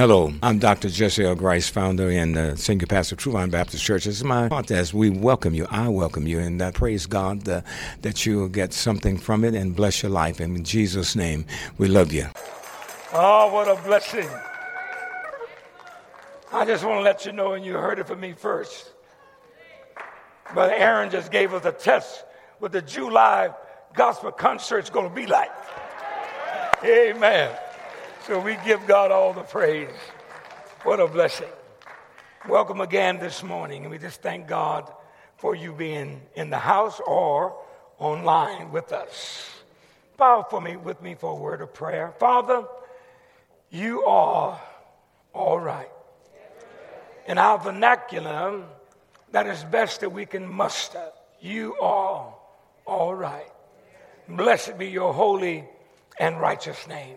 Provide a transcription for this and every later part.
Hello, I'm Dr. Jesse L. Grice, founder and uh, senior pastor of True Vine Baptist Church. This is my podcast. We welcome you. I welcome you, and I praise God uh, that you will get something from it and bless your life. And in Jesus' name, we love you. Oh, what a blessing. I just want to let you know, and you heard it from me first. Brother Aaron just gave us a test what the July gospel concert's going to be like. Amen. So we give God all the praise. What a blessing. Welcome again this morning. And we just thank God for you being in the house or online with us. Bow for me with me for a word of prayer. Father, you are all right. In our vernacular, that is best that we can muster. You are all right. Blessed be your holy and righteous name.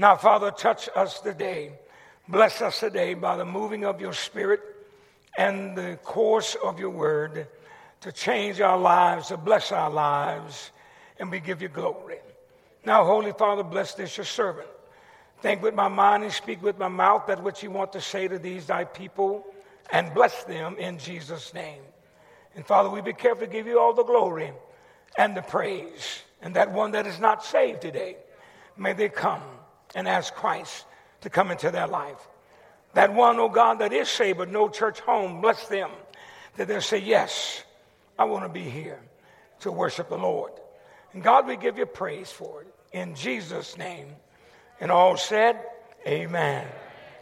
Now, Father, touch us today. Bless us today by the moving of your Spirit and the course of your word to change our lives, to bless our lives, and we give you glory. Now, Holy Father, bless this your servant. Think with my mind and speak with my mouth that which you want to say to these thy people, and bless them in Jesus' name. And Father, we be careful to give you all the glory and the praise. And that one that is not saved today, may they come and ask Christ to come into their life. That one, oh God, that is saved but no church home, bless them that they'll say, Yes, I want to be here to worship the Lord. And God, we give you praise for it in Jesus' name. And all said, Amen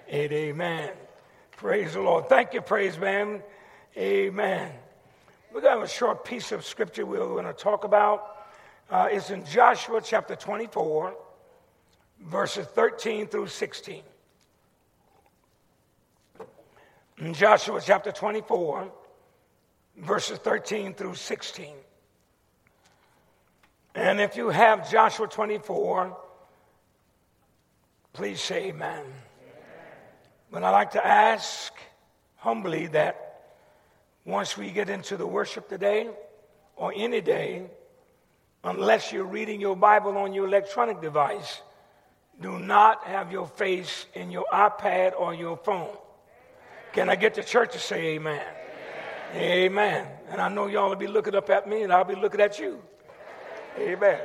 and amen. Praise the Lord. Thank you, praise man. Amen. We're going to have a short piece of scripture we're going to talk about. Uh, it's in Joshua chapter 24 verses 13 through 16. In Joshua chapter 24, verses 13 through 16. And if you have Joshua 24, please say amen. amen. But I'd like to ask humbly that once we get into the worship today, or any day, unless you're reading your Bible on your electronic device, do not have your face in your iPad or your phone. Can I get the church to say amen? Amen. amen. And I know y'all will be looking up at me and I'll be looking at you. Amen.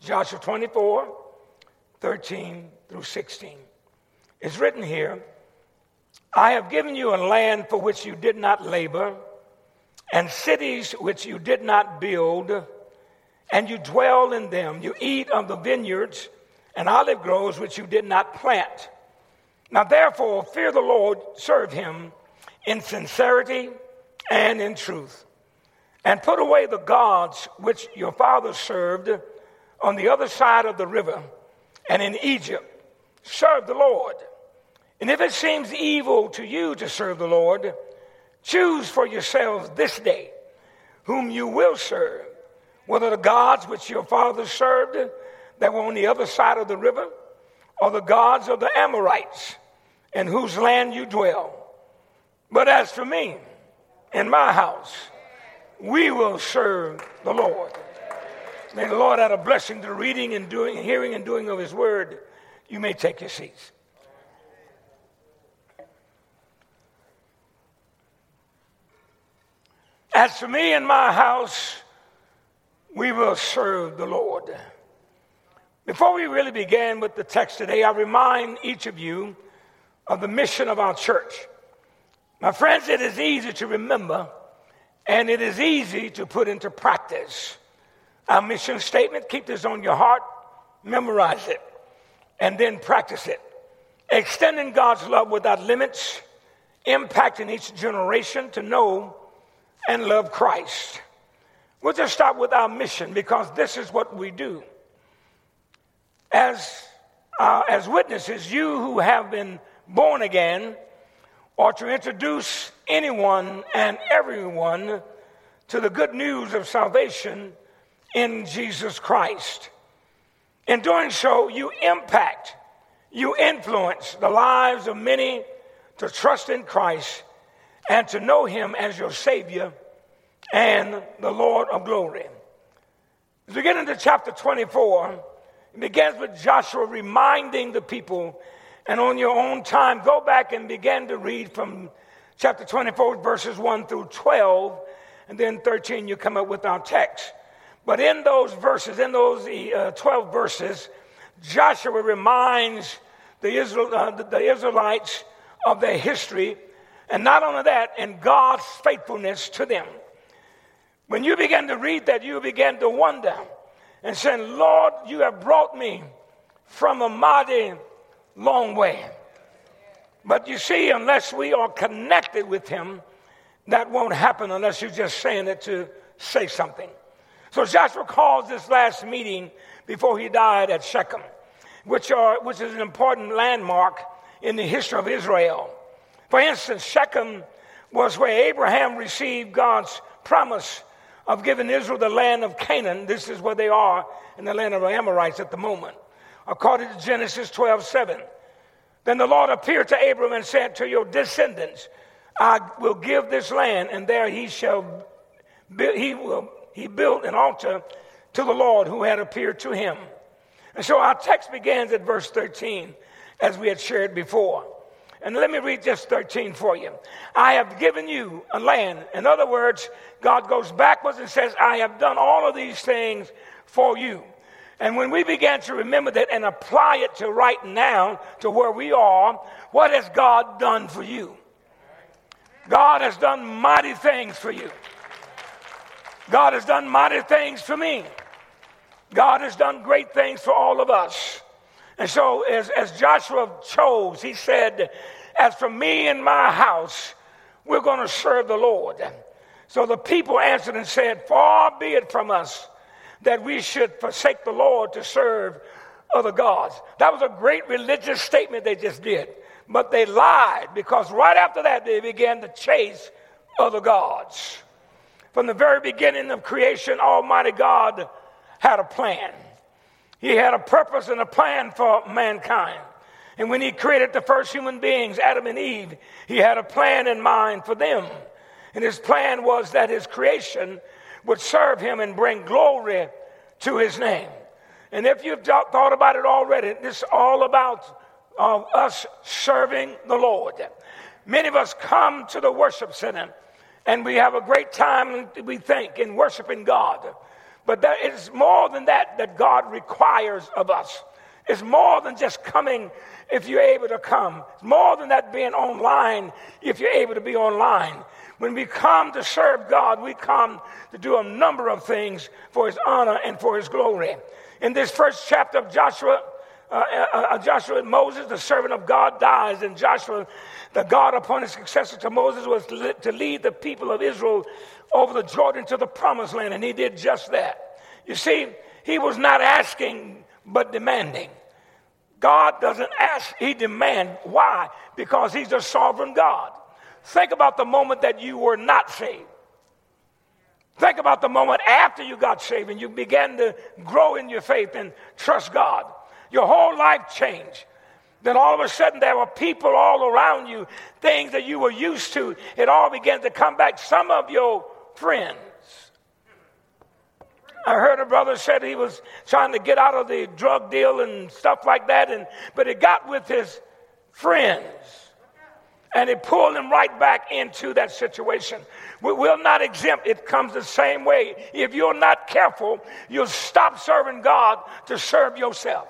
Joshua 24, 13 through 16. It's written here I have given you a land for which you did not labor, and cities which you did not build, and you dwell in them. You eat of the vineyards and olive groves which you did not plant. Now, therefore, fear the Lord, serve him in sincerity and in truth, and put away the gods which your fathers served on the other side of the river and in Egypt. Serve the Lord. And if it seems evil to you to serve the Lord, choose for yourselves this day whom you will serve, whether the gods which your fathers served that were on the other side of the river are the gods of the Amorites in whose land you dwell. But as for me and my house, we will serve the Lord. May the Lord add a blessing to reading and doing, hearing and doing of his word. You may take your seats. As for me and my house, we will serve the Lord. Before we really begin with the text today, I remind each of you of the mission of our church. My friends, it is easy to remember and it is easy to put into practice. Our mission statement keep this on your heart, memorize it, and then practice it. Extending God's love without limits, impacting each generation to know and love Christ. We'll just start with our mission because this is what we do as, uh, as witnesses, you who have been born again, or to introduce anyone and everyone to the good news of salvation in Jesus Christ. In doing so, you impact, you influence the lives of many to trust in Christ and to know Him as your Savior and the Lord of glory. As we get into chapter 24, it begins with Joshua reminding the people and on your own time, go back and begin to read from chapter 24, verses 1 through 12, and then 13, you come up with our text. But in those verses, in those uh, 12 verses, Joshua reminds the, Israel, uh, the Israelites of their history, and not only that, and God's faithfulness to them. When you begin to read that, you begin to wonder and saying, Lord, you have brought me from a mighty long way. But you see, unless we are connected with Him, that won't happen unless you're just saying it to say something. So Joshua calls this last meeting before he died at Shechem, which, are, which is an important landmark in the history of Israel. For instance, Shechem was where Abraham received God's promise of giving Israel the land of Canaan. This is where they are in the land of the Amorites at the moment, according to Genesis 12 7. Then the Lord appeared to Abram and said, To your descendants, I will give this land, and there he shall he will he built an altar to the Lord who had appeared to him. And so our text begins at verse 13, as we had shared before. And let me read just 13 for you. I have given you a land. In other words, God goes backwards and says, I have done all of these things for you. And when we began to remember that and apply it to right now, to where we are, what has God done for you? God has done mighty things for you. God has done mighty things for me. God has done great things for all of us. And so, as, as Joshua chose, he said, As for me and my house, we're going to serve the Lord. So the people answered and said, Far be it from us that we should forsake the Lord to serve other gods. That was a great religious statement they just did. But they lied because right after that they began to chase other gods. From the very beginning of creation, Almighty God had a plan. He had a purpose and a plan for mankind. And when He created the first human beings, Adam and Eve, He had a plan in mind for them. And His plan was that His creation would serve him and bring glory to his name. And if you've thought about it already, this is all about uh, us serving the Lord. Many of us come to the worship center and we have a great time, we think, in worshiping God. But there is more than that that God requires of us. It's more than just coming if you're able to come. It's more than that being online if you're able to be online. When we come to serve God, we come to do a number of things for His honor and for His glory. In this first chapter of Joshua, uh, uh, uh Joshua Moses, the servant of God, dies, and Joshua, the God appointed successor to Moses, was to lead the people of Israel over the Jordan to the promised land, and he did just that. You see, he was not asking, but demanding. God doesn't ask, he demands. Why? Because he's a sovereign God. Think about the moment that you were not saved. Think about the moment after you got saved and you began to grow in your faith and trust God. Your whole life changed. Then all of a sudden, there were people all around you, things that you were used to. It all began to come back. Some of your friends. I heard a brother said he was trying to get out of the drug deal and stuff like that, and, but he got with his friends and it pulled them right back into that situation. We will not exempt. It comes the same way. If you're not careful, you'll stop serving God to serve yourself.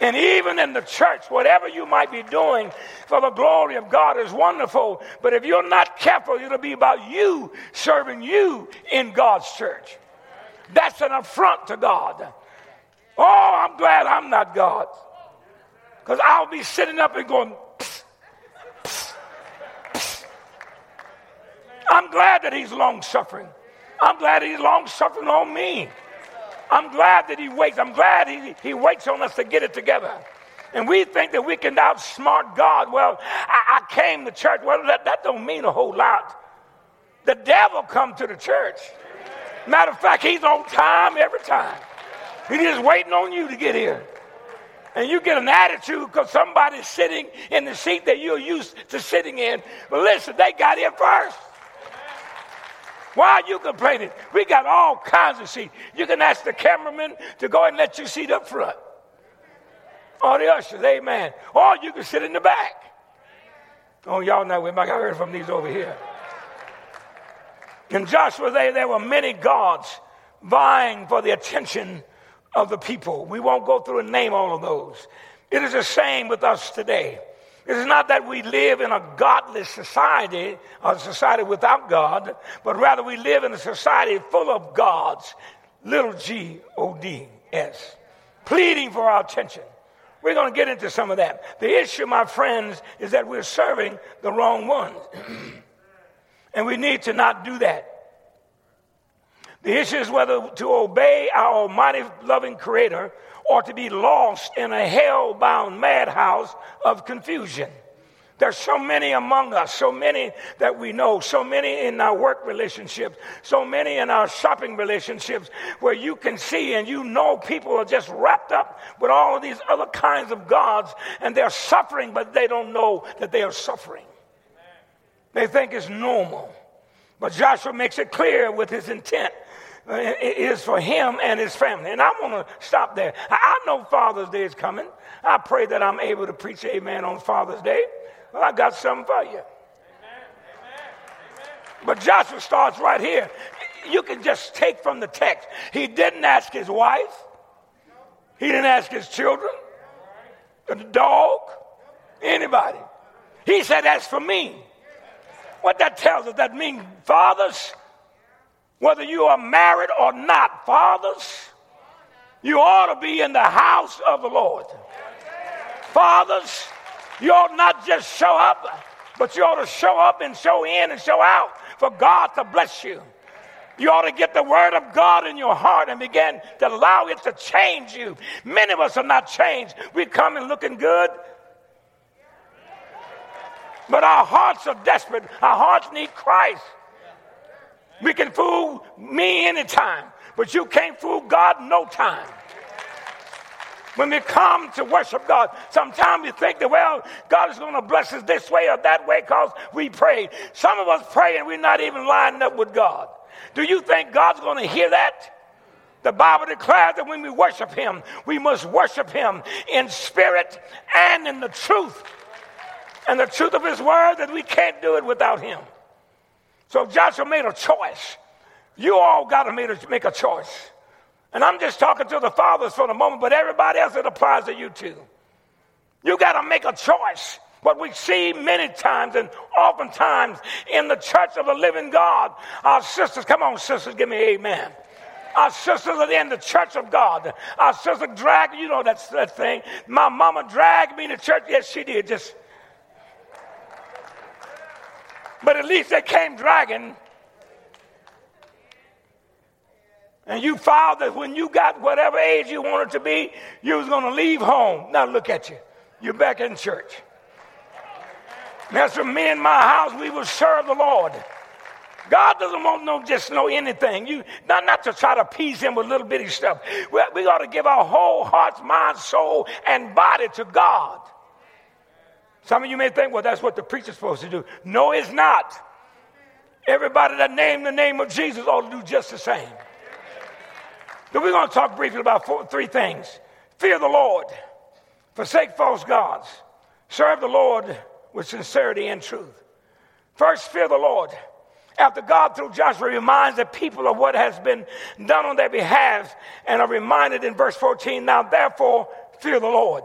And even in the church, whatever you might be doing for the glory of God is wonderful. But if you're not careful, it'll be about you serving you in God's church. That's an affront to God. Oh, I'm glad I'm not God. Because I'll be sitting up and going, I'm glad that he's long suffering. I'm glad he's long suffering on me. I'm glad that he waits. I'm glad he, he waits on us to get it together. And we think that we can outsmart God. Well, I, I came to church. Well, that, that don't mean a whole lot. The devil come to the church. Matter of fact, he's on time every time. He's just waiting on you to get here. And you get an attitude because somebody's sitting in the seat that you're used to sitting in. But listen, they got here first. Why are you complaining? We got all kinds of seats. You can ask the cameraman to go and let you seat up front. Or the ushers, amen. Or you can sit in the back. Oh, y'all know me. I heard from these over here. In Joshua, there, there were many gods vying for the attention of the people. We won't go through and name all of those. It is the same with us today. It is not that we live in a godless society, a society without God, but rather we live in a society full of gods, little g O D S, pleading for our attention. We're going to get into some of that. The issue, my friends, is that we're serving the wrong ones. and we need to not do that. The issue is whether to obey our almighty loving creator or to be lost in a hell bound madhouse of confusion. There's so many among us, so many that we know, so many in our work relationships, so many in our shopping relationships, where you can see and you know people are just wrapped up with all of these other kinds of gods and they're suffering, but they don't know that they are suffering. They think it's normal. But Joshua makes it clear with his intent Uh, is for him and his family. And I want to stop there. I know Father's Day is coming. I pray that I'm able to preach amen on Father's Day. Well, I got something for you. But Joshua starts right here. You can just take from the text. He didn't ask his wife, he didn't ask his children, the dog, anybody. He said, As for me, what that tells us, that means fathers, whether you are married or not, fathers, you ought to be in the house of the Lord. Fathers, you ought not just show up, but you ought to show up and show in and show out for God to bless you. You ought to get the word of God in your heart and begin to allow it to change you. Many of us are not changed. We come in looking good, but our hearts are desperate. Our hearts need Christ. We can fool me anytime, but you can't fool God no time. When we come to worship God, sometimes we think that, well, God is going to bless us this way or that way because we prayed. Some of us pray and we're not even lining up with God. Do you think God's going to hear that? The Bible declares that when we worship Him, we must worship Him in spirit and in the truth. And the truth of His word that we can't do it without Him. So Joshua made a choice. You all got to make a choice. And I'm just talking to the fathers for the moment, but everybody else, it applies to you too. You got to make a choice. What we see many times and oftentimes in the church of the living God, our sisters, come on, sisters, give me amen. Our sisters are in the church of God. Our sister dragged, you know that's that thing. My mama dragged me to church. Yes, she did. Just but at least they came dragging. And you found that when you got whatever age you wanted to be, you was going to leave home. Now look at you. You're back in church. That's for me and my house, we will serve the Lord. God doesn't want no just know anything. You not, not to try to appease him with little bitty stuff. We, we got to give our whole hearts, mind, soul, and body to God. Some of you may think, well, that's what the preacher's supposed to do. No, it's not. Everybody that named the name of Jesus ought to do just the same. So we're going to talk briefly about four, three things. Fear the Lord. Forsake false gods. Serve the Lord with sincerity and truth. First, fear the Lord. After God, through Joshua, reminds the people of what has been done on their behalf, and are reminded in verse 14 now, therefore, fear the Lord.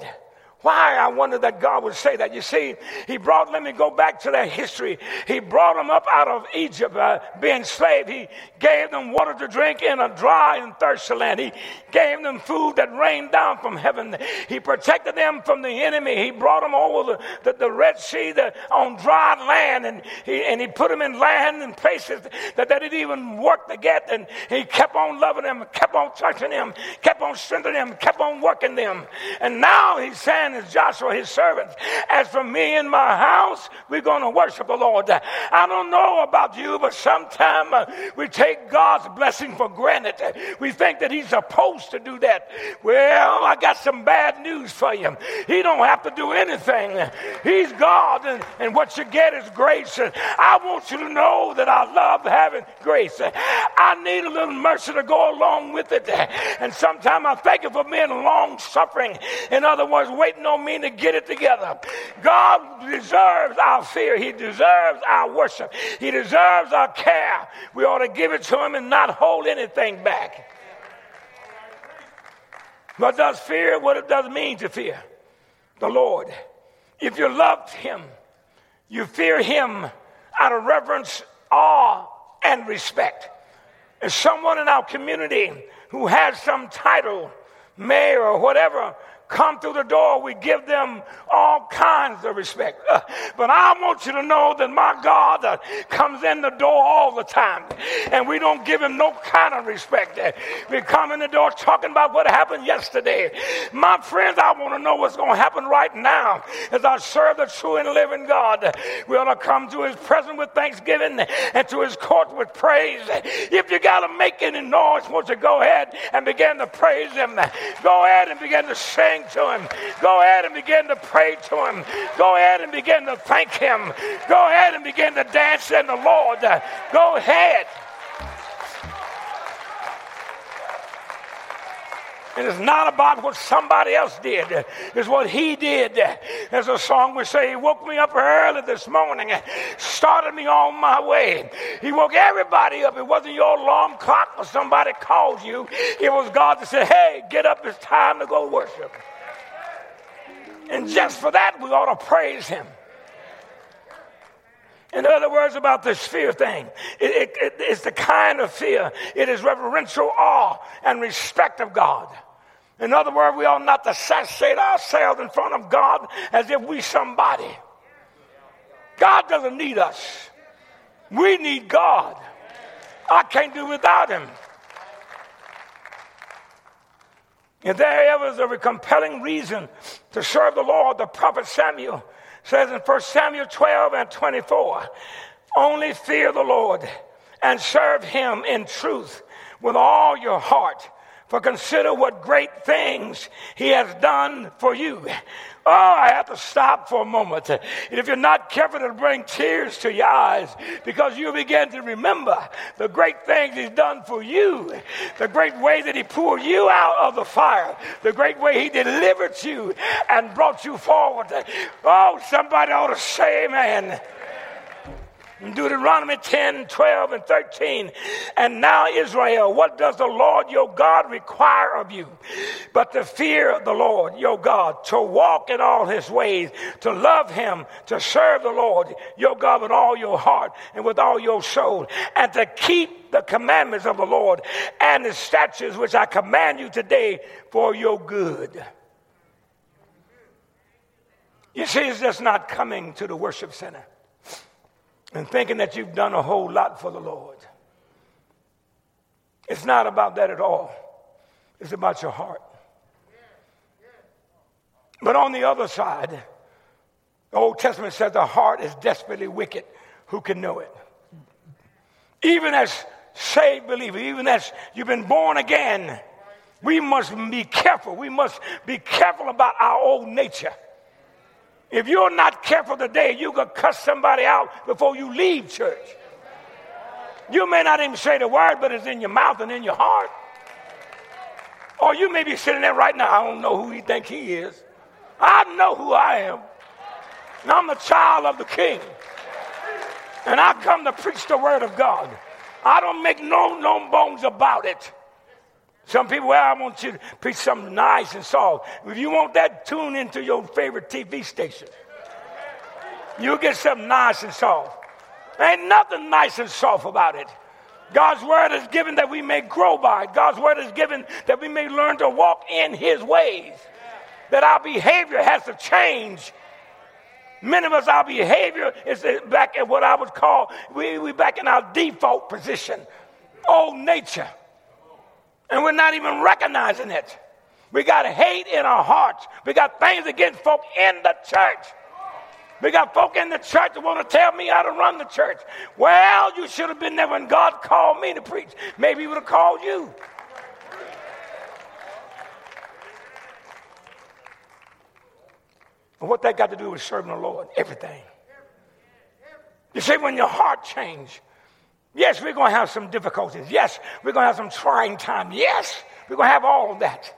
Why I wonder that God would say that. You see, He brought, let me go back to that history. He brought them up out of Egypt, uh, being slave. He gave them water to drink in a dry and thirsty land. He gave them food that rained down from heaven. He protected them from the enemy. He brought them over the, the, the Red Sea the, on dry land, and he, and he put them in land and places that they didn't even work to get. And He kept on loving them, kept on touching them, kept on strengthening them, kept on working them. And now He's saying, as Joshua, his servants. As for me and my house, we're going to worship the Lord. I don't know about you, but sometimes uh, we take God's blessing for granted. We think that he's supposed to do that. Well, I got some bad news for you. He don't have to do anything. He's God, and, and what you get is grace. I want you to know that I love having grace. I need a little mercy to go along with it. And sometimes I thank you for being long suffering. In other words, waiting on me to get it together. God deserves our fear. He deserves our worship. He deserves our care. We ought to give it to him and not hold anything back. What does fear? What it does mean to fear? The Lord. If you loved him, you fear him out of reverence, awe, and respect. If someone in our community who has some title, mayor, or whatever, come through the door, we give them all kinds of respect. But I want you to know that my God uh, comes in the door all the time, and we don't give him no kind of respect. We come in the door talking about what happened yesterday. My friends, I want to know what's going to happen right now as I serve the true and living God. We ought to come to his presence with thanksgiving and to his court with praise. If you got to make any noise, won't you to go ahead and begin to praise him? Go ahead and begin to sing sing to Him. Go ahead and begin to pray to Him. Go ahead and begin to thank Him. Go ahead and begin to dance in the Lord. Go ahead. And it's not about what somebody else did, it's what he did. There's a song we say, He woke me up early this morning, started me on my way. He woke everybody up. It wasn't your alarm clock or somebody called you, it was God that said, Hey, get up, it's time to go worship. And just for that, we ought to praise him. In other words, about this fear thing, it, it, it, it's the kind of fear, it is reverential awe and respect of God. In other words, we ought not to satiate ourselves in front of God as if we somebody. God doesn't need us. We need God. I can't do without him. If there ever is a compelling reason to serve the Lord, the prophet Samuel says in 1 Samuel 12 and 24, only fear the Lord and serve him in truth with all your heart. For consider what great things he has done for you. Oh, I have to stop for a moment. And if you're not careful, it'll bring tears to your eyes because you begin to remember the great things He's done for you, the great way that He pulled you out of the fire, the great way He delivered you and brought you forward. Oh, somebody ought to say amen. Deuteronomy 10, 12, and 13. And now, Israel, what does the Lord your God require of you? But to fear of the Lord your God, to walk in all his ways, to love him, to serve the Lord your God with all your heart and with all your soul, and to keep the commandments of the Lord and his statutes which I command you today for your good. You see, it's just not coming to the worship center and thinking that you've done a whole lot for the Lord. It's not about that at all, it's about your heart. But on the other side, the Old Testament says the heart is desperately wicked. Who can know it? Even as saved believers, even as you've been born again, we must be careful. We must be careful about our old nature. If you're not careful today, you could cuss somebody out before you leave church. You may not even say the word, but it's in your mouth and in your heart. Or you may be sitting there right now, I don't know who he think he is. I know who I am. And I'm the child of the king. And I come to preach the word of God. I don't make no no bones about it. Some people, well, I want you to preach something nice and soft. If you want that, tune into your favorite TV station. You'll get something nice and soft. Ain't nothing nice and soft about it. God's word is given that we may grow by it. God's word is given that we may learn to walk in his ways. That our behavior has to change. Many of us, our behavior is back at what I would call, we, we back in our default position, old nature. And we're not even recognizing it. We got hate in our hearts. We got things against folk in the church. We got folk in the church that want to tell me how to run the church. Well, you should have been there when God called me to preach. Maybe He would have called you. And what that got to do with serving the Lord? Everything. You see, when your heart change, yes, we're going to have some difficulties. Yes, we're going to have some trying time. Yes, we're going to have all of that.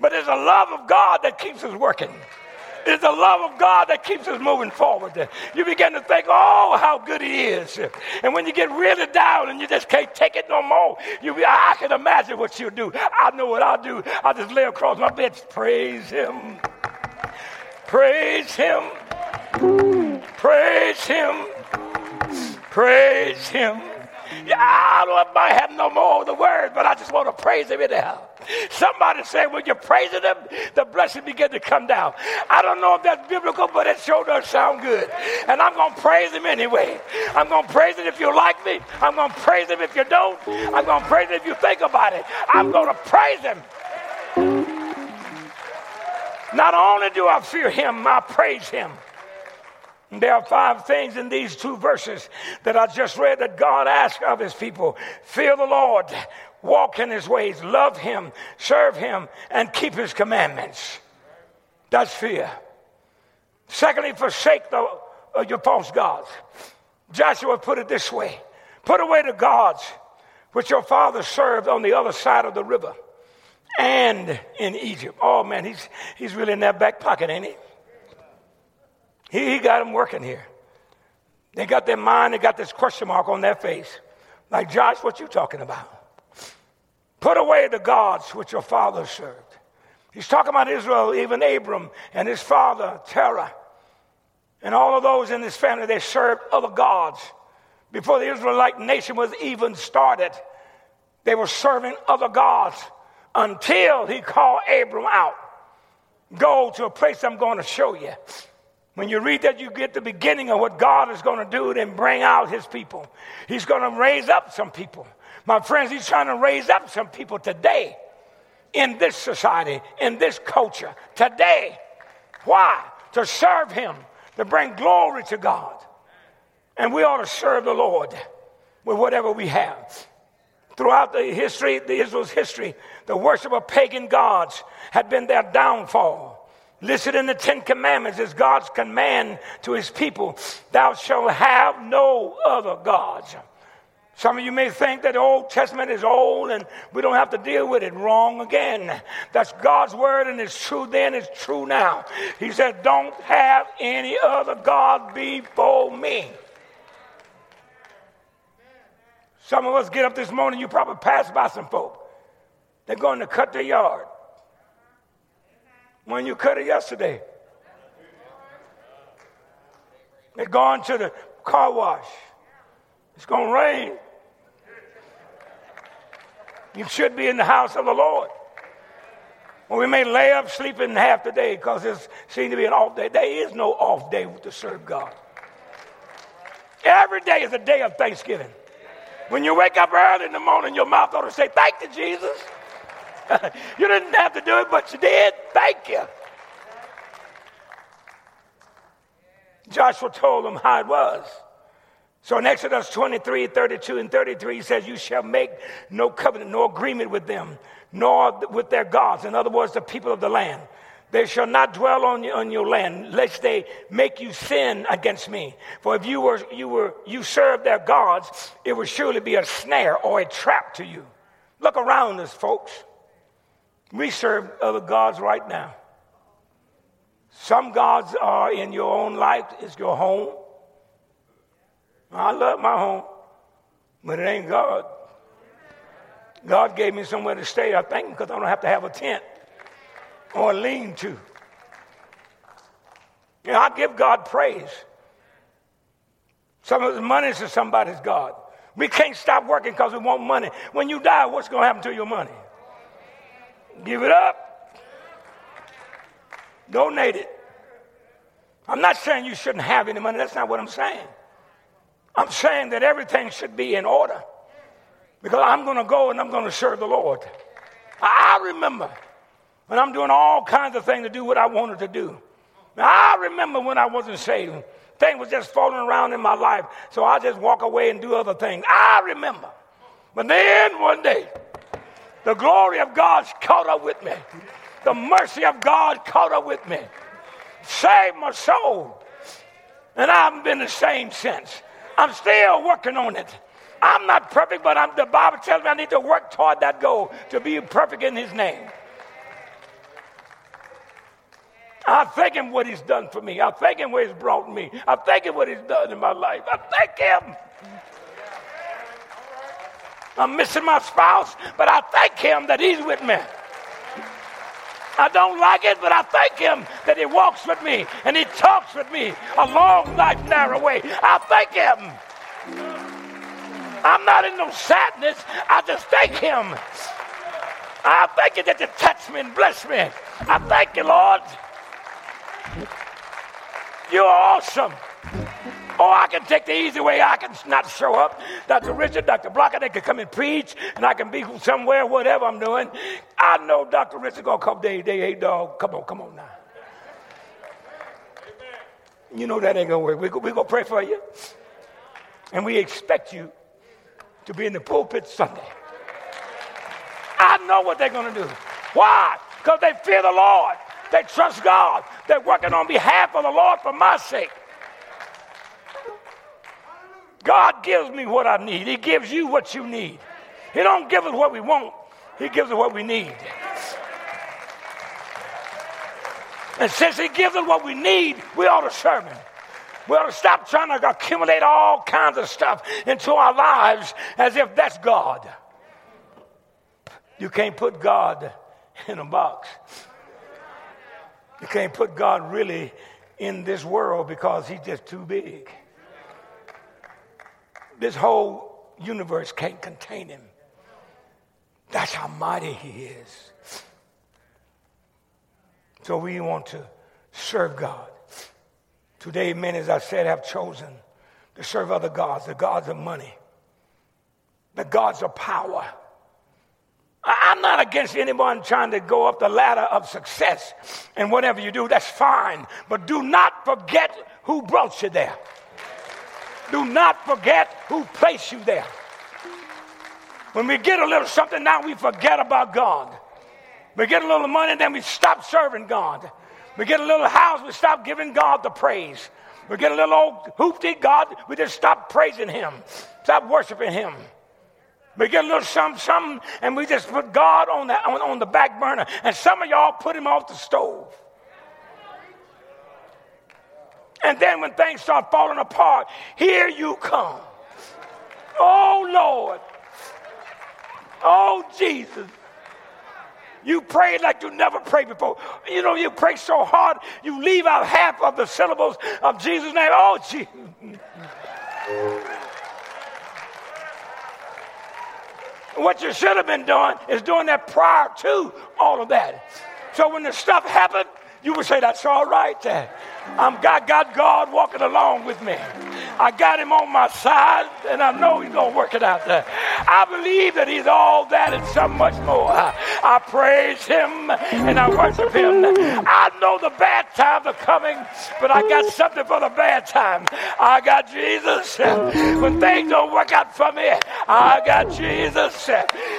But it's the love of God that keeps us working. It's the love of God that keeps us moving forward. You begin to think, oh, how good He is. And when you get really down and you just can't take it no more, you, I can imagine what you'll do. I know what I'll do. I'll just lay across my bed, praise Him. Praise Him. Praise Him. Praise Him. Yeah, I don't might have no more of the words, but I just want to praise him anyhow. Somebody said, when you're praising him, the blessing begin to come down. I don't know if that's biblical, but it sure does sound good. And I'm going to praise him anyway. I'm going to praise him if you like me. I'm going to praise him if you don't. I'm going to praise him if you think about it. I'm going to praise him. Not only do I fear him, I praise him. There are five things in these two verses that I just read that God asks of his people fear the Lord, walk in his ways, love him, serve him, and keep his commandments. That's fear. Secondly, forsake the, uh, your false gods. Joshua put it this way put away the gods which your father served on the other side of the river and in Egypt. Oh man, he's, he's really in that back pocket, ain't he? He, he got them working here. They got their mind, they got this question mark on their face. Like, Josh, what you talking about? Put away the gods which your father served. He's talking about Israel, even Abram and his father, Terah. And all of those in his family, they served other gods. Before the Israelite nation was even started, they were serving other gods until he called Abram out. Go to a place I'm going to show you. When you read that, you get the beginning of what God is going to do and bring out his people. He's going to raise up some people. My friends, he's trying to raise up some people today in this society, in this culture, today. Why? To serve him, to bring glory to God. And we ought to serve the Lord with whatever we have. Throughout the history, the Israel's history, the worship of pagan gods had been their downfall. Listed in the Ten Commandments is God's command to his people Thou shalt have no other gods. Some of you may think that the Old Testament is old and we don't have to deal with it. Wrong again. That's God's word and it's true then, it's true now. He said, Don't have any other God before me. Some of us get up this morning, you probably pass by some folk. They're going to cut their yard when you cut it yesterday. They're going to the car wash. It's going to rain. You should be in the house of the Lord. Well, we may lay up sleeping half the day because it seems to be an off day. There is no off day to serve God. Every day is a day of thanksgiving. When you wake up early in the morning, your mouth ought to say, Thank you, Jesus. you didn't have to do it, but you did. Thank you. Joshua told them how it was. So in Exodus 23, 32, and 33, he says, You shall make no covenant, no agreement with them, nor with their gods. In other words, the people of the land. They shall not dwell on, on your land, lest they make you sin against me. For if you were you were you served their gods, it would surely be a snare or a trap to you. Look around us, folks. We serve other gods right now. Some gods are in your own life, it's your home. I love my home, but it ain't God. God gave me somewhere to stay, I think, because I don't have to have a tent or lean to. You know, I give God praise. Some of the money is somebody's God. We can't stop working because we want money. When you die, what's going to happen to your money? Give it up. Donate it. I'm not saying you shouldn't have any money. That's not what I'm saying. I'm saying that everything should be in order because I'm going to go and I'm going to serve the Lord. I remember when I'm doing all kinds of things to do what I wanted to do. I remember when I wasn't saved, things was just falling around in my life, so I just walk away and do other things. I remember. But then one day, the glory of God caught up with me. The mercy of God caught up with me. Saved my soul. And I haven't been the same since. I'm still working on it. I'm not perfect, but I'm, the Bible tells me I need to work toward that goal to be perfect in His name. I thank Him what He's done for me. I thank Him where He's brought me. I thank Him what He's done in my life. I thank Him. I'm missing my spouse, but I thank Him that He's with me. I don't like it, but I thank Him that He walks with me and He talks with me a long, life, narrow way. I thank Him. I'm not in no sadness. I just thank Him. I thank you that you touch me and bless me. I thank you, Lord. You're awesome. Oh, I can take the easy way. I can not show up. Dr. Richard, Dr. Blocker, they can come and preach, and I can be somewhere, whatever I'm doing. I know Dr. Richard gonna come day, day, hey, dog. Come on, come on now. You know that ain't gonna work. We're we gonna pray for you. And we expect you to be in the pulpit Sunday. I know what they're gonna do. Why? Because they fear the Lord. They trust God. They're working on behalf of the Lord for my sake. God gives me what I need. He gives you what you need. He don't give us what we want. He gives us what we need. And since he gives us what we need, we ought to serve him. We ought to stop trying to accumulate all kinds of stuff into our lives as if that's God. You can't put God in a box. You can't put God really in this world because he's just too big. This whole universe can't contain him. That's how mighty he is. So we want to serve God. Today, men, as I said, have chosen to serve other gods, the gods of money, the gods of power. I'm not against anyone trying to go up the ladder of success. And whatever you do, that's fine. But do not forget who brought you there. Do not forget who placed you there. When we get a little something now, we forget about God. We get a little money, then we stop serving God. We get a little house, we stop giving God the praise. We get a little old hoopty God, we just stop praising Him, stop worshiping Him. We get a little something, something, and we just put God on the, on, on the back burner. And some of y'all put Him off the stove. And then when things start falling apart, here you come. Oh, Lord. Oh, Jesus. You prayed like you never prayed before. You know, you pray so hard, you leave out half of the syllables of Jesus' name. Oh, Jesus. what you should have been doing is doing that prior to all of that. So when the stuff happened, you would say, That's all right. I'm, I got God walking along with me. I got him on my side, and I know he's going to work it out there. I believe that he's all that and so much more. I, I praise him and I worship him. I know the bad times are coming, but I got something for the bad times. I got Jesus. When things don't work out for me, I got Jesus.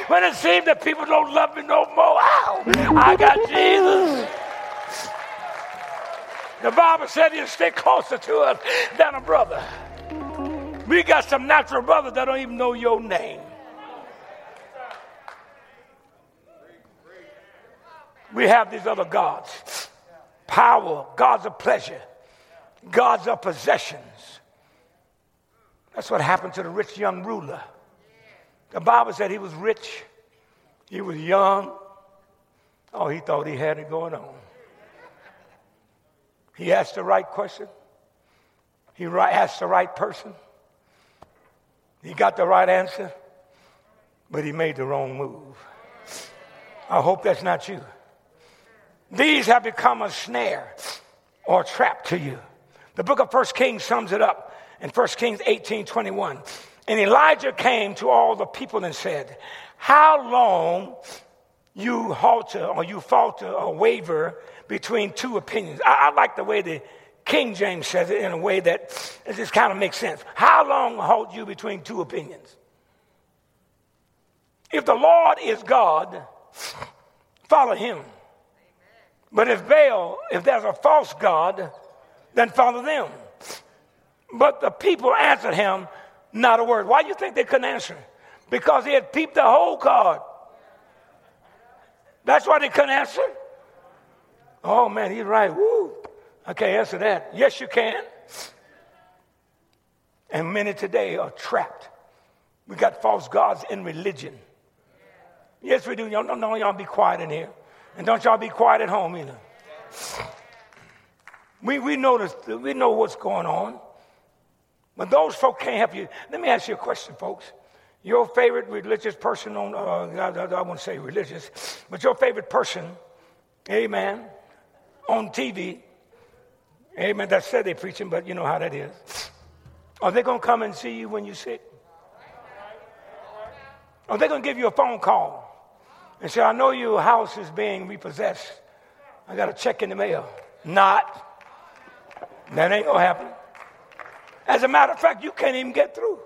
When it seems that people don't love me no more, I got Jesus. The Bible said he'll stay closer to us than a brother. We got some natural brothers that don't even know your name. We have these other gods power, gods of pleasure, gods of possessions. That's what happened to the rich young ruler. The Bible said he was rich, he was young. Oh, he thought he had it going on. He asked the right question. He asked the right person. He got the right answer, but he made the wrong move. I hope that's not you. These have become a snare or a trap to you. The book of First Kings sums it up in First Kings 18 21. And Elijah came to all the people and said, How long you halter or you falter or waver between two opinions. I, I like the way the King James says it in a way that it just kind of makes sense. How long halt you between two opinions? If the Lord is God, follow him. But if Baal, if there's a false God, then follow them. But the people answered him not a word. Why do you think they couldn't answer? Because he had peeped the whole card. That's why they couldn't answer. Oh man, he's right. Woo. I can't answer that. Yes, you can. And many today are trapped. We got false gods in religion. Yes, we do. Y'all, no, y'all be quiet in here. And don't y'all be quiet at home either. We, we, notice, we know what's going on. But those folk can't help you. Let me ask you a question, folks. Your favorite religious person on, uh, I, I, I won't say religious, but your favorite person, amen, on TV, amen, that said they're preaching, but you know how that is. Are they going to come and see you when you're sick? Are they going to give you a phone call and say, I know your house is being repossessed. I got a check in the mail. Not. That ain't going to happen. As a matter of fact, you can't even get through.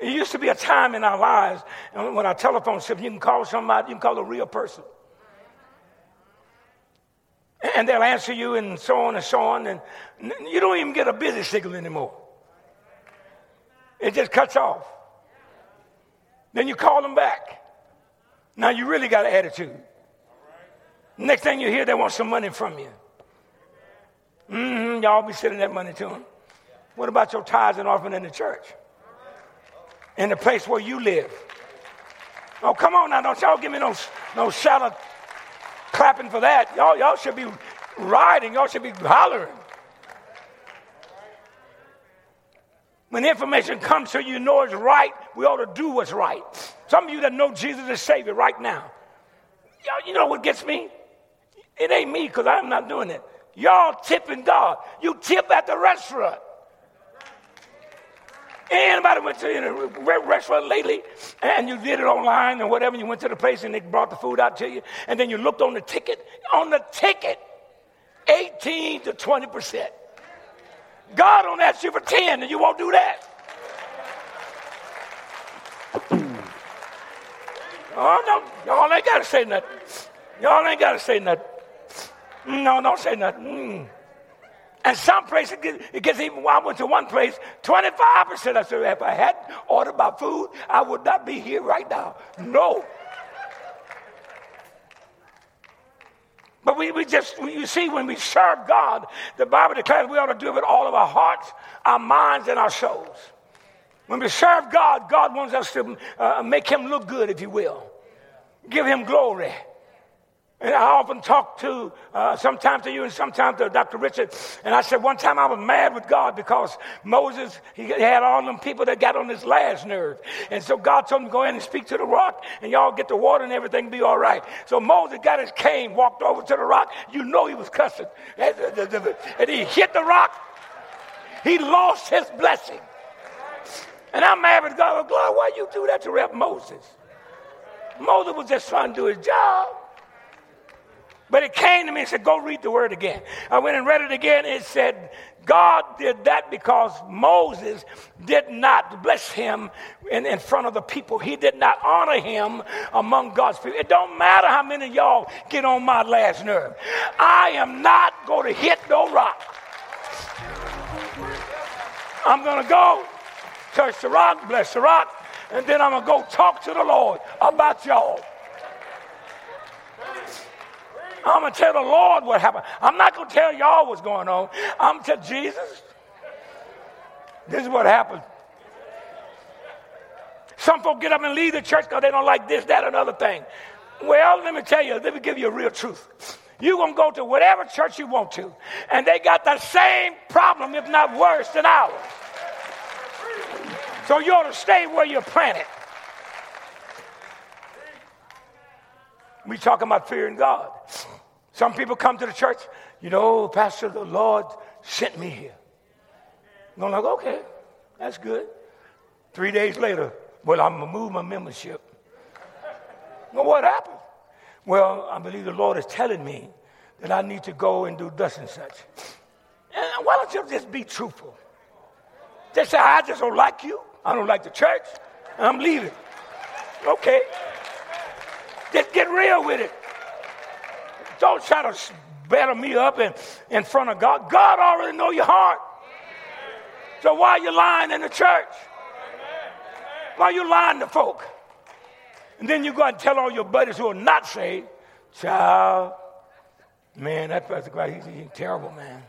It used to be a time in our lives when our telephone said you can call somebody, you can call a real person. And they'll answer you and so on and so on. And you don't even get a busy signal anymore. It just cuts off. Then you call them back. Now you really got an attitude. Next thing you hear, they want some money from you. Mm-hmm, y'all be sending that money to them. What about your tithes and offering in the church? In the place where you live. Oh, come on now. Don't y'all give me no, no of clapping for that. Y'all, y'all should be riding. Y'all should be hollering. When information comes so you know it's right, we ought to do what's right. Some of you that know Jesus is Savior right now, y'all, you know what gets me? It ain't me because I'm not doing it. Y'all tipping God. You tip at the restaurant. Anybody went to a restaurant lately and you did it online or whatever, you went to the place and they brought the food out to you, and then you looked on the ticket, on the ticket, 18 to 20%. God don't ask you for 10 and you won't do that. Oh, no, y'all ain't got to say nothing. Y'all ain't got to say nothing. No, don't say nothing. Mm. And some places, it gets even, I went to one place, 25%. I said, if I hadn't ordered my food, I would not be here right now. No. But we, we just, you see, when we serve God, the Bible declares we ought to do it with all of our hearts, our minds, and our souls. When we serve God, God wants us to uh, make him look good, if you will. Give him glory. And I often talk to, uh, sometimes to you and sometimes to Dr. Richard. And I said, one time I was mad with God because Moses, he had all them people that got on his last nerve. And so God told him to go in and speak to the rock and y'all get the water and everything be all right. So Moses got his cane, walked over to the rock. You know he was cussing. And he hit the rock. He lost his blessing. And I'm mad with God. God, why you do that to Rep Moses? Moses was just trying to do his job. But it came to me and said, Go read the word again. I went and read it again. It said, God did that because Moses did not bless him in, in front of the people. He did not honor him among God's people. It don't matter how many of y'all get on my last nerve. I am not going to hit no rock. I'm going to go touch the rock, bless the rock, and then I'm going to go talk to the Lord about y'all. I'm going to tell the Lord what happened. I'm not going to tell y'all what's going on. I'm going to tell Jesus. This is what happened. Some folk get up and leave the church because they don't like this, that, and other thing. Well, let me tell you, let me give you a real truth. You're going to go to whatever church you want to, and they got the same problem, if not worse, than ours. So you ought to stay where you're planted. We talking about fearing God. Some people come to the church, you know, Pastor, the Lord sent me here. I'm like, okay, that's good. Three days later, well, I'm gonna move my membership. Well, what happened? Well, I believe the Lord is telling me that I need to go and do thus and such. And why don't you just be truthful? Just say, I just don't like you. I don't like the church. I'm leaving. Okay. Just get real with it. Don't try to batter me up in, in front of God. God already know your heart. So why are you lying in the church? Why are you lying to folk? And then you go and tell all your buddies who are not saved, child, man, that Pastor Christ, he's, he's terrible, man.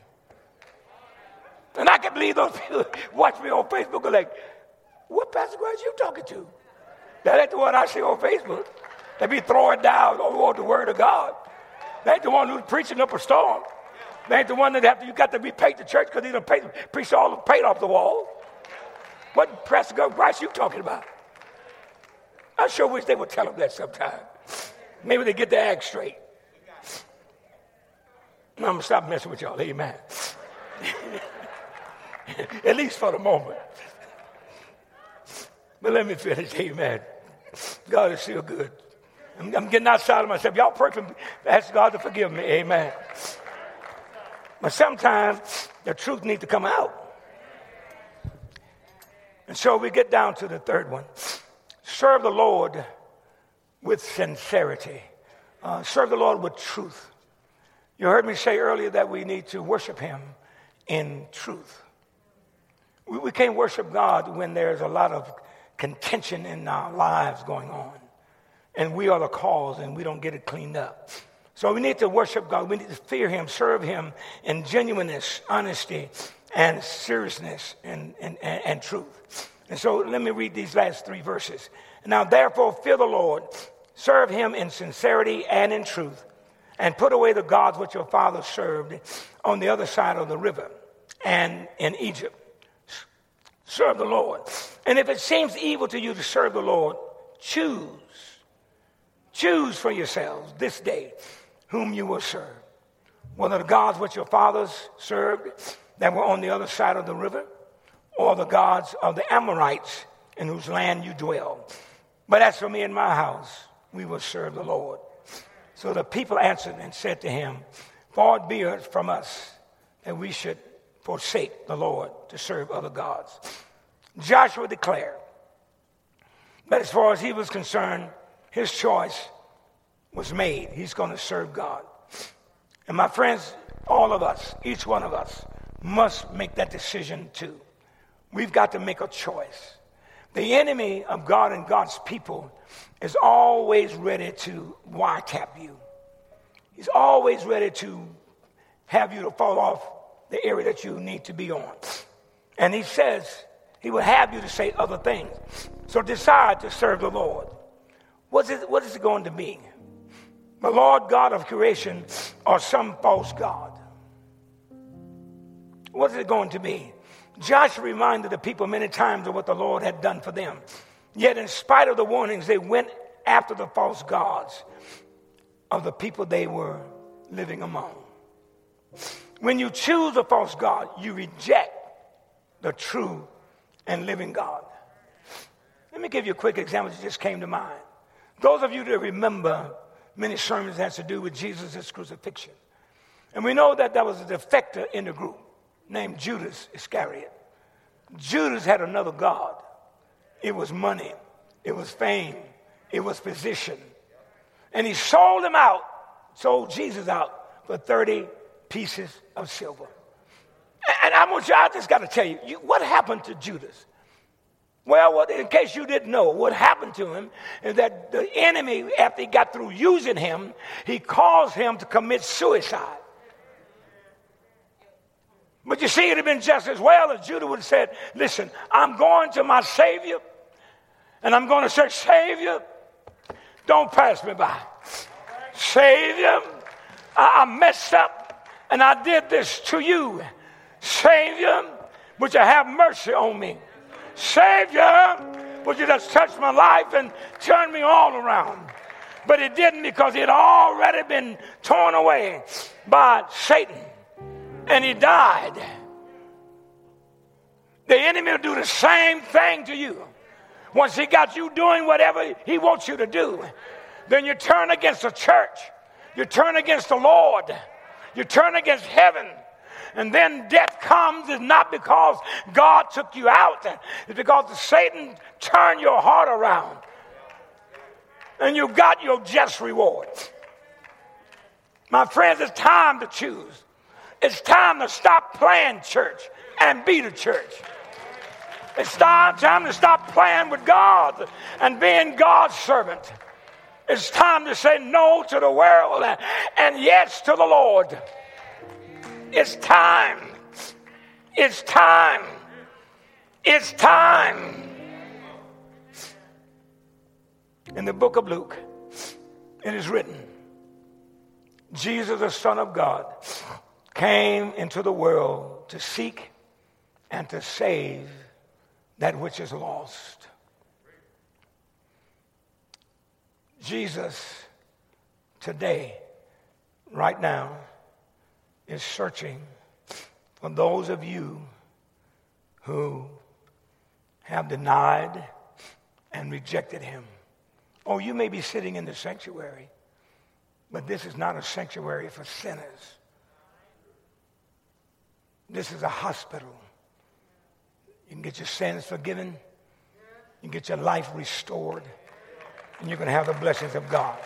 And I can believe those people watch me on Facebook are like, what Pastor Christ are you talking to? That ain't the one I see on Facebook. They be throwing down oh, over the word of God. They ain't the one who's preaching up a storm. They ain't the one that have to, you got to be paid to church because they don't pay, preach all the paint off the wall. What Pastor Christ you talking about? I sure wish they would tell them that sometime. Maybe they get their act straight. I'm going to stop messing with y'all. Amen. At least for the moment. But let me finish. Amen. God is still good. I'm, I'm getting outside of myself. Y'all pray for me. Ask God to forgive me. Amen. But sometimes the truth needs to come out. And so we get down to the third one. Serve the Lord with sincerity. Uh, serve the Lord with truth. You heard me say earlier that we need to worship Him in truth. We, we can't worship God when there's a lot of contention in our lives going on. And we are the cause and we don't get it cleaned up. So we need to worship God. We need to fear Him, serve Him in genuineness, honesty, and seriousness and, and, and, and truth. And so let me read these last three verses. Now, therefore, fear the Lord, serve Him in sincerity and in truth, and put away the gods which your fathers served on the other side of the river and in Egypt. Serve the Lord. And if it seems evil to you to serve the Lord, choose. Choose for yourselves this day whom you will serve. Whether the gods which your fathers served that were on the other side of the river, or the gods of the Amorites in whose land you dwell. But as for me and my house, we will serve the Lord. So the people answered and said to him, Far be it from us that we should forsake the Lord to serve other gods. Joshua declared that as far as he was concerned, his choice was made. He's going to serve God. And my friends, all of us, each one of us, must make that decision too. We've got to make a choice. The enemy of God and God's people is always ready to wiretap you. He's always ready to have you to fall off the area that you need to be on. And he says he will have you to say other things. So decide to serve the Lord. What's it, what is it going to be? The Lord God of creation or some false God? What is it going to be? Joshua reminded the people many times of what the Lord had done for them. Yet, in spite of the warnings, they went after the false gods of the people they were living among. When you choose a false God, you reject the true and living God. Let me give you a quick example that just came to mind. Those of you that remember many sermons has to do with Jesus' crucifixion. And we know that there was a defector in the group named Judas Iscariot. Judas had another God. It was money, it was fame, it was position. And he sold him out, sold Jesus out for 30 pieces of silver. And I want you, I just got to tell you, you, what happened to Judas? Well, in case you didn't know, what happened to him is that the enemy, after he got through using him, he caused him to commit suicide. But you see, it'd have been just as well if Judah would have said, Listen, I'm going to my Savior, and I'm going to say, Savior, don't pass me by. Savior, I messed up, and I did this to you. Savior, would you have mercy on me? Savior, would you just touch my life and turn me all around? But it didn't because it had already been torn away by Satan and he died. The enemy will do the same thing to you. Once he got you doing whatever he wants you to do, then you turn against the church. You turn against the Lord. You turn against heaven. And then death comes is not because God took you out, it's because Satan turned your heart around. And you got your just reward. My friends, it's time to choose. It's time to stop playing church and be the church. It's time to stop playing with God and being God's servant. It's time to say no to the world and yes to the Lord. It's time. It's time. It's time. In the book of Luke, it is written Jesus, the Son of God, came into the world to seek and to save that which is lost. Jesus, today, right now, is searching for those of you who have denied and rejected him. Oh, you may be sitting in the sanctuary, but this is not a sanctuary for sinners. This is a hospital. You can get your sins forgiven, you can get your life restored, and you can have the blessings of God.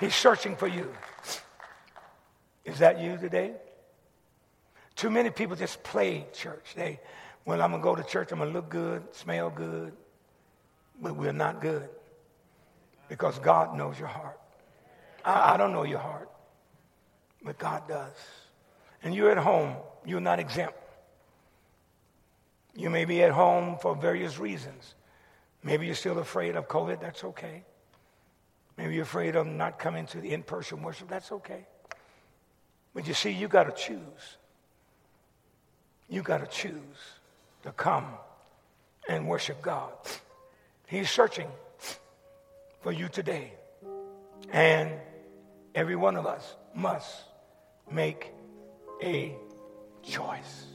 He's searching for you. Is that you today? Too many people just play church. They, well, I'm going to go to church, I'm going to look good, smell good, but we're not good because God knows your heart. I, I don't know your heart, but God does. And you're at home, you're not exempt. You may be at home for various reasons. Maybe you're still afraid of COVID, that's okay. Maybe you're afraid of not coming to the in person worship, that's okay. But you see, you got to choose. You got to choose to come and worship God. He's searching for you today. And every one of us must make a choice.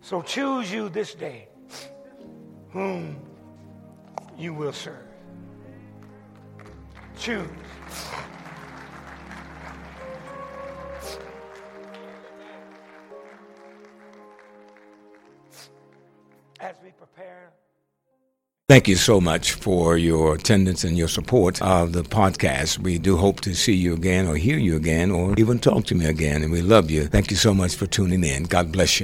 So choose you this day whom you will serve. Choose. Thank you so much for your attendance and your support of the podcast. We do hope to see you again or hear you again or even talk to me again. And we love you. Thank you so much for tuning in. God bless you.